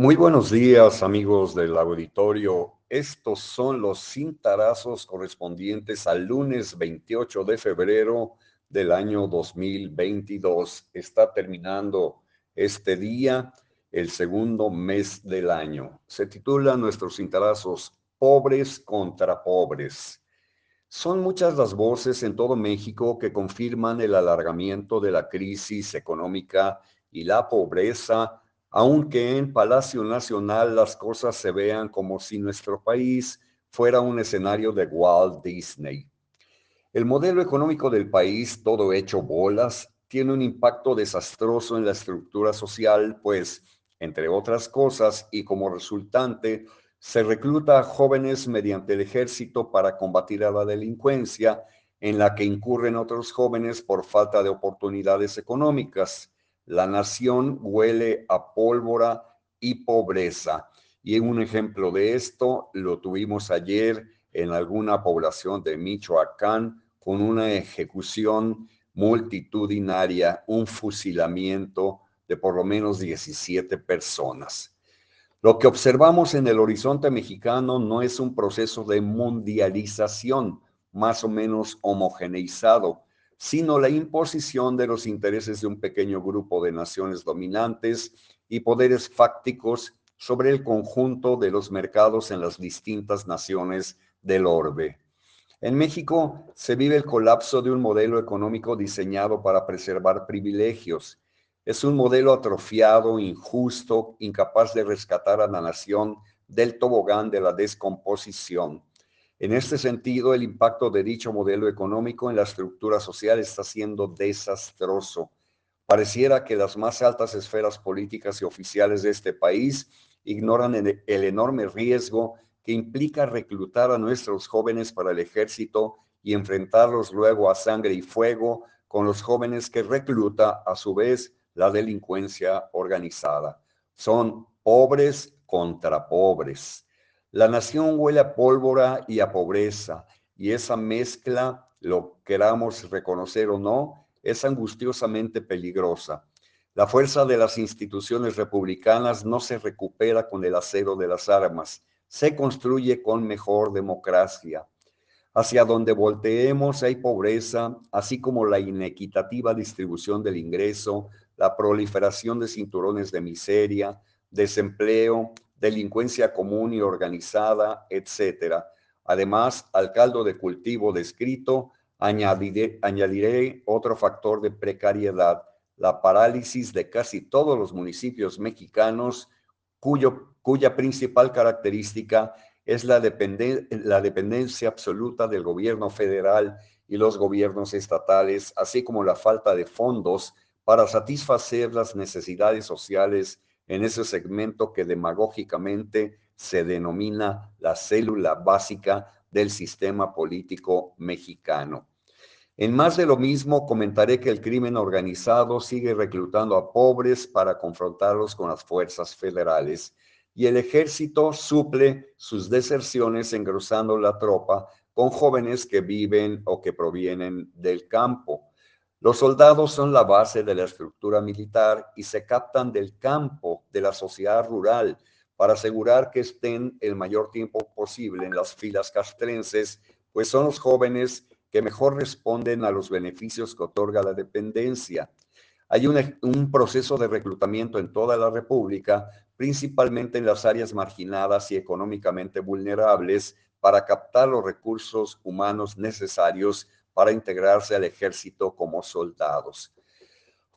Muy buenos días, amigos del auditorio. Estos son los cintarazos correspondientes al lunes 28 de febrero del año 2022. Está terminando este día, el segundo mes del año. Se titula nuestros cintarazos Pobres contra Pobres. Son muchas las voces en todo México que confirman el alargamiento de la crisis económica y la pobreza aunque en Palacio Nacional las cosas se vean como si nuestro país fuera un escenario de Walt Disney. El modelo económico del país, todo hecho bolas, tiene un impacto desastroso en la estructura social, pues, entre otras cosas, y como resultante, se recluta a jóvenes mediante el ejército para combatir a la delincuencia, en la que incurren otros jóvenes por falta de oportunidades económicas la nación huele a pólvora y pobreza. Y un ejemplo de esto lo tuvimos ayer en alguna población de Michoacán con una ejecución multitudinaria, un fusilamiento de por lo menos 17 personas. Lo que observamos en el horizonte mexicano no es un proceso de mundialización más o menos homogeneizado, sino la imposición de los intereses de un pequeño grupo de naciones dominantes y poderes fácticos sobre el conjunto de los mercados en las distintas naciones del orbe. En México se vive el colapso de un modelo económico diseñado para preservar privilegios. Es un modelo atrofiado, injusto, incapaz de rescatar a la nación del tobogán de la descomposición. En este sentido, el impacto de dicho modelo económico en la estructura social está siendo desastroso. Pareciera que las más altas esferas políticas y oficiales de este país ignoran el, enorme riesgo que implica reclutar a nuestros jóvenes para el ejército y enfrentarlos luego a sangre y fuego con los jóvenes que recluta a su vez la delincuencia organizada. Son pobres contra pobres. La nación huele a pólvora y a pobreza, y esa mezcla, lo queramos reconocer o no, es angustiosamente peligrosa. La fuerza de las instituciones republicanas no se recupera con el acero de las armas, se construye con mejor democracia. Hacia donde volteemos hay pobreza, así como la inequitativa distribución del ingreso, la proliferación de cinturones de miseria, desempleo, delincuencia común y organizada, etcétera. Además, al caldo de cultivo descrito, añadiré, otro factor de precariedad, la parálisis de casi todos los municipios mexicanos, cuya principal característica es la dependencia absoluta del gobierno federal y los gobiernos estatales, así como la falta de fondos para satisfacer las necesidades sociales en ese segmento que demagógicamente se denomina la célula básica del sistema político mexicano. En más de lo mismo, comentaré que el crimen organizado sigue reclutando a pobres para confrontarlos con las fuerzas federales y el ejército suple sus deserciones engrosando la tropa con jóvenes que viven o que provienen del campo. Los soldados son la base de la estructura militar y se captan del campo, de la sociedad rural, para asegurar que estén el mayor tiempo posible en las filas castrenses, pues son los jóvenes que mejor responden a los beneficios que otorga la dependencia. Hay un, proceso de reclutamiento en toda la República, principalmente en las áreas marginadas y económicamente vulnerables, para captar los recursos humanos necesarios para integrarse al ejército como soldados.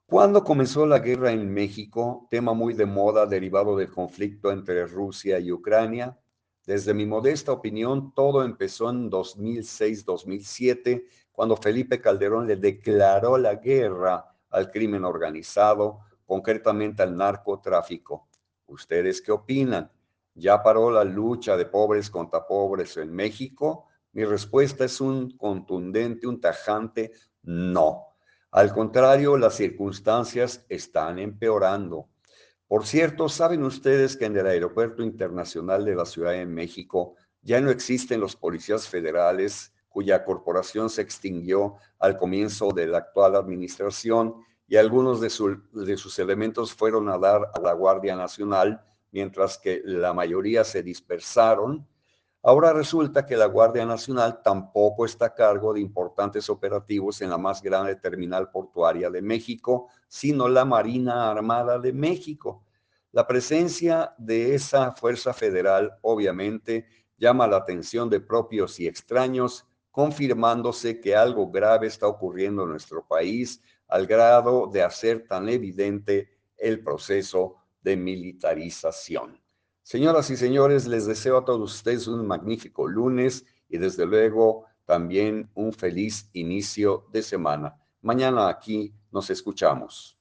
Cuando comenzó la guerra en México, tema muy de moda derivado del conflicto entre Rusia y Ucrania, desde mi modesta opinión, todo empezó en 2006-2007, cuando Felipe Calderón le declaró la guerra al crimen organizado, concretamente al narcotráfico. ¿Ustedes qué opinan? ¿Ya paró la lucha de pobres contra pobres en México? Mi respuesta es un contundente, un tajante no. Al contrario, las circunstancias están empeorando. Por cierto, ¿saben ustedes que en el Aeropuerto Internacional de la Ciudad de México ya no existen los policías federales cuya corporación se extinguió al comienzo de la actual administración y algunos de, sus elementos fueron a dar a la Guardia Nacional mientras que la mayoría se dispersaron, ahora resulta que la Guardia Nacional tampoco está a cargo de importantes operativos en la más grande terminal portuaria de México, sino la Marina Armada de México. La presencia de esa fuerza federal obviamente llama la atención de propios y extraños, confirmándose que algo grave está ocurriendo en nuestro país al grado de hacer tan evidente el proceso de militarización. Señoras y señores, les deseo a todos ustedes un magnífico lunes y desde luego también un feliz inicio de semana. Mañana aquí nos escuchamos.